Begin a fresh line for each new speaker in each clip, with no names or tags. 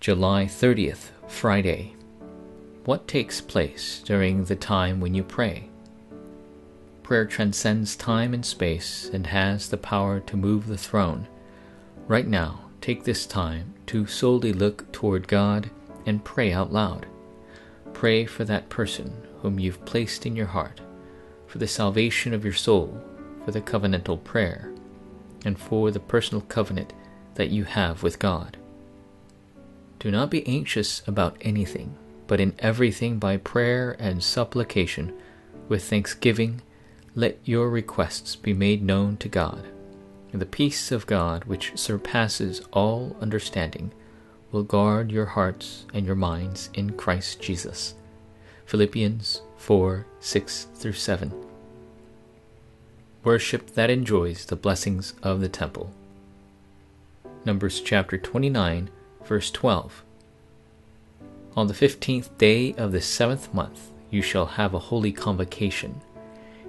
July 30th, Friday. What takes place during the time when you pray? Prayer transcends time and space and has the power to move the throne. Right now, take this time to solely look toward God and pray out loud. Pray for that person whom you've placed in your heart, for the salvation of your soul, for the covenantal prayer, and for the personal covenant that you have with God. Do not be anxious about anything, but in everything by prayer and supplication, with thanksgiving, let your requests be made known to God. The peace of God, which surpasses all understanding, will guard your hearts and your minds in Christ Jesus. Philippians 4 6 through 7. Worship that enjoys the blessings of the temple. Numbers chapter 29 verse 12. On the fifteenth day of the seventh month you shall have a holy convocation.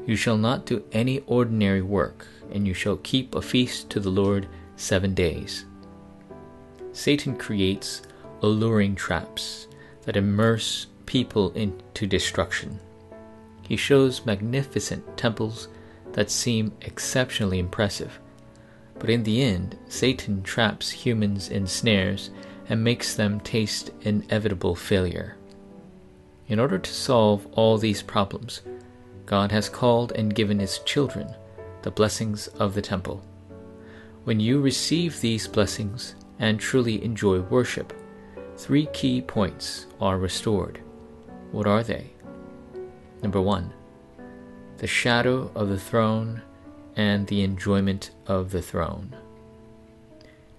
You shall not do any ordinary work, and you shall keep a feast to the Lord seven days. Satan creates alluring traps that immerse people into destruction. He shows magnificent temples that seem exceptionally impressive but in the end, Satan traps humans in snares and makes them taste inevitable failure. In order to solve all these problems, God has called and given His children the blessings of the temple. When you receive these blessings and truly enjoy worship, three key points are restored. What are they? Number one, the shadow of the throne and the enjoyment of the throne.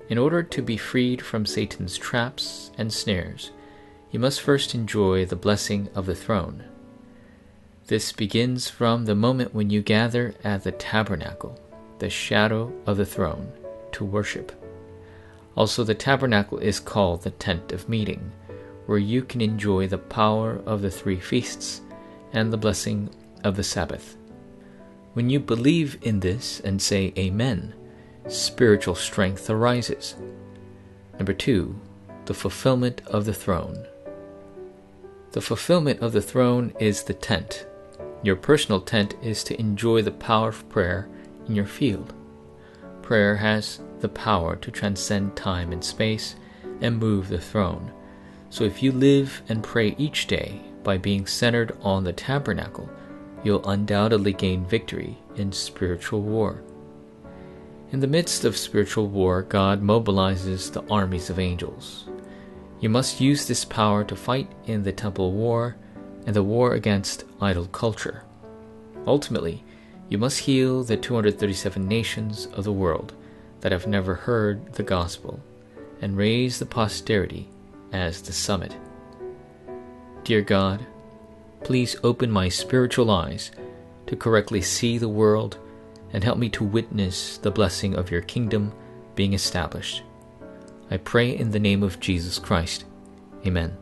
In order to be freed from Satan's traps and snares, you must first enjoy the blessing of the throne. This begins from the moment when you gather at the tabernacle, the shadow of the throne, to worship. Also, the tabernacle is called the tent of meeting, where you can enjoy the power of the three feasts and the blessing of the Sabbath. When you believe in this and say Amen, spiritual strength arises. Number two, the fulfillment of the throne. The fulfillment of the throne is the tent. Your personal tent is to enjoy the power of prayer in your field. Prayer has the power to transcend time and space and move the throne. So if you live and pray each day by being centered on the tabernacle, you'll undoubtedly gain victory in spiritual war. In the midst of spiritual war, God mobilizes the armies of angels. You must use this power to fight in the temple war and the war against idol culture. Ultimately, you must heal the 237 nations of the world that have never heard the gospel and raise the posterity as the summit. Dear God, Please open my spiritual eyes to correctly see the world and help me to witness the blessing of your kingdom being established. I pray in the name of Jesus Christ. Amen.